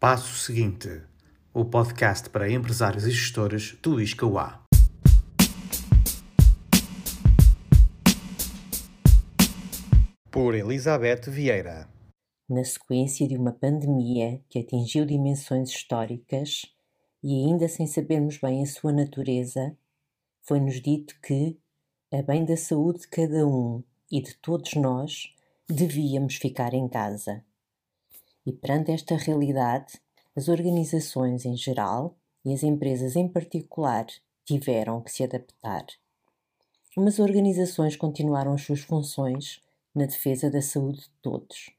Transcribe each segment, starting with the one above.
Passo seguinte: o podcast para empresários e gestores do ISCAUA. Por Elizabeth Vieira. Na sequência de uma pandemia que atingiu dimensões históricas e ainda sem sabermos bem a sua natureza, foi-nos dito que, a bem da saúde de cada um e de todos nós, devíamos ficar em casa. E perante esta realidade, as organizações em geral e as empresas em particular tiveram que se adaptar. Umas organizações continuaram as suas funções na defesa da saúde de todos,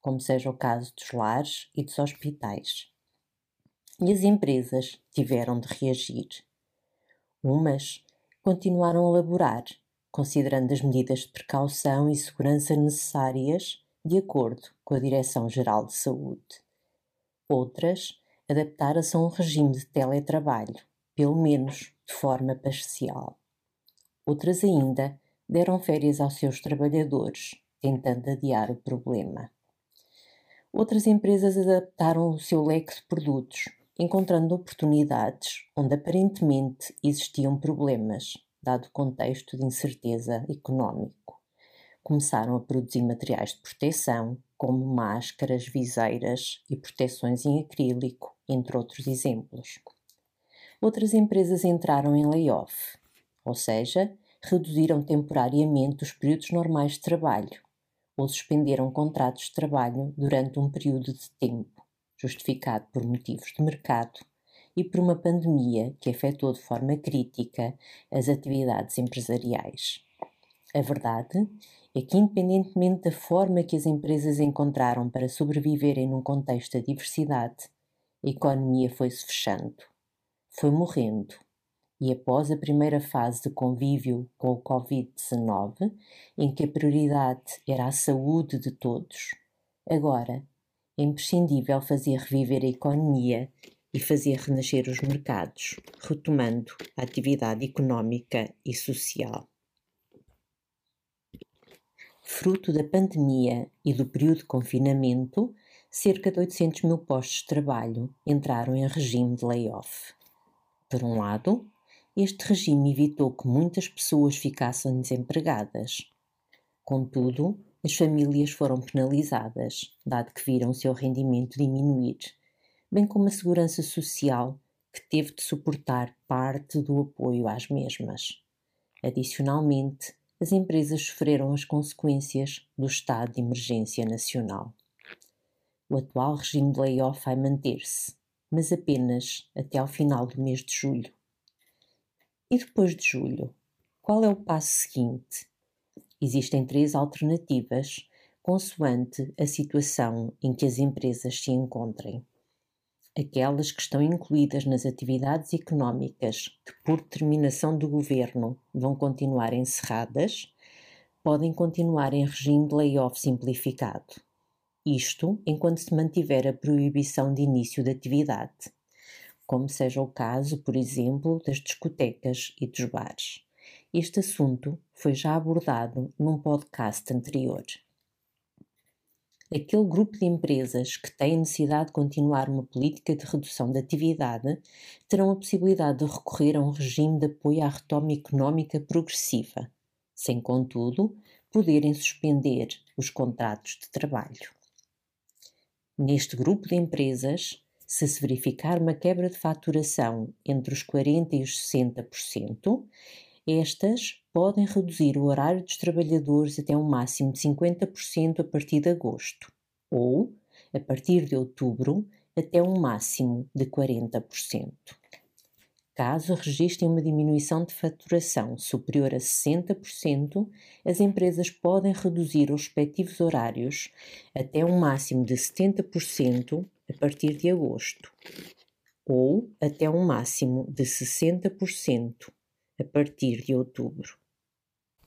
como seja o caso dos lares e dos hospitais. E as empresas tiveram de reagir. Umas continuaram a laborar, considerando as medidas de precaução e segurança necessárias de acordo com a Direção-Geral de Saúde. Outras adaptaram-se a um regime de teletrabalho, pelo menos de forma parcial. Outras ainda deram férias aos seus trabalhadores, tentando adiar o problema. Outras empresas adaptaram o seu leque de produtos, encontrando oportunidades onde aparentemente existiam problemas, dado o contexto de incerteza económico. Começaram a produzir materiais de proteção, como máscaras, viseiras e proteções em acrílico, entre outros exemplos. Outras empresas entraram em layoff, ou seja, reduziram temporariamente os períodos normais de trabalho ou suspenderam contratos de trabalho durante um período de tempo, justificado por motivos de mercado e por uma pandemia que afetou de forma crítica as atividades empresariais. A verdade é que, independentemente da forma que as empresas encontraram para sobreviverem num contexto de diversidade, a economia foi-se fechando, foi morrendo. E após a primeira fase de convívio com o Covid-19, em que a prioridade era a saúde de todos, agora é imprescindível fazer reviver a economia e fazer renascer os mercados, retomando a atividade económica e social. Fruto da pandemia e do período de confinamento, cerca de 800 mil postos de trabalho entraram em regime de layoff. Por um lado, este regime evitou que muitas pessoas ficassem desempregadas. Contudo, as famílias foram penalizadas, dado que viram o seu rendimento diminuir, bem como a segurança social, que teve de suportar parte do apoio às mesmas. Adicionalmente, as empresas sofreram as consequências do estado de emergência nacional. O atual regime de layoff vai manter-se, mas apenas até ao final do mês de julho. E depois de julho, qual é o passo seguinte? Existem três alternativas, consoante a situação em que as empresas se encontrem. Aquelas que estão incluídas nas atividades económicas que, por determinação do governo, vão continuar encerradas, podem continuar em regime de layoff simplificado. Isto enquanto se mantiver a proibição de início de atividade, como seja o caso, por exemplo, das discotecas e dos bares. Este assunto foi já abordado num podcast anterior aquele grupo de empresas que tem necessidade de continuar uma política de redução da atividade terão a possibilidade de recorrer a um regime de apoio à retoma económica progressiva, sem, contudo, poderem suspender os contratos de trabalho. Neste grupo de empresas, se se verificar uma quebra de faturação entre os 40% e os 60%, estas podem reduzir o horário dos trabalhadores até um máximo de 50% a partir de agosto, ou, a partir de outubro, até um máximo de 40%. Caso registrem uma diminuição de faturação superior a 60%, as empresas podem reduzir os respectivos horários até um máximo de 70% a partir de agosto, ou até um máximo de 60% a partir de outubro.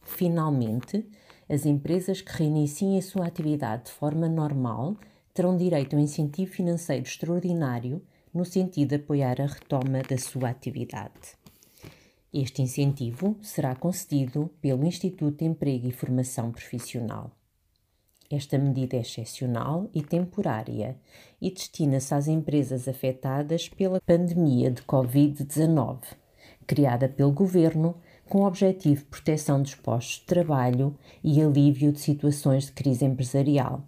Finalmente, as empresas que reiniciem a sua atividade de forma normal terão direito a um incentivo financeiro extraordinário no sentido de apoiar a retoma da sua atividade. Este incentivo será concedido pelo Instituto de Emprego e Formação Profissional. Esta medida é excepcional e temporária e destina-se às empresas afetadas pela pandemia de Covid-19, criada pelo Governo com o objetivo de proteção dos postos de trabalho e alívio de situações de crise empresarial,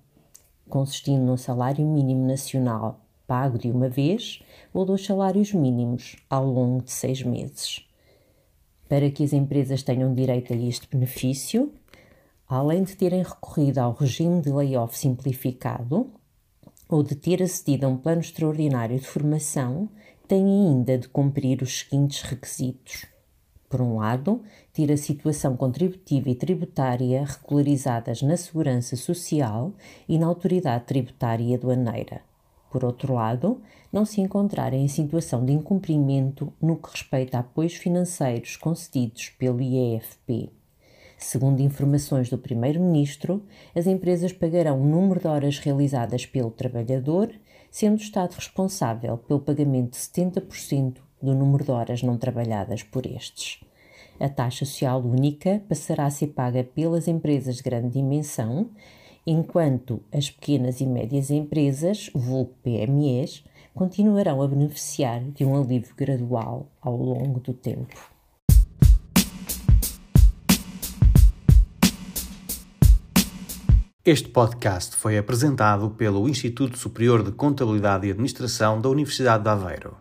consistindo num salário mínimo nacional pago de uma vez ou dos salários mínimos ao longo de seis meses. Para que as empresas tenham direito a este benefício, além de terem recorrido ao regime de layoff simplificado ou de ter acedido a um plano extraordinário de formação, têm ainda de cumprir os seguintes requisitos. Por um lado, ter a situação contributiva e tributária regularizadas na Segurança Social e na Autoridade Tributária Aduaneira. Por outro lado, não se encontrarem em situação de incumprimento no que respeita a apoios financeiros concedidos pelo IEFP. Segundo informações do Primeiro-Ministro, as empresas pagarão o número de horas realizadas pelo trabalhador, sendo o Estado responsável pelo pagamento de 70% do número de horas não trabalhadas por estes. A taxa social única passará a ser paga pelas empresas de grande dimensão, enquanto as pequenas e médias empresas, vulgo PMEs, continuarão a beneficiar de um alívio gradual ao longo do tempo. Este podcast foi apresentado pelo Instituto Superior de Contabilidade e Administração da Universidade de Aveiro.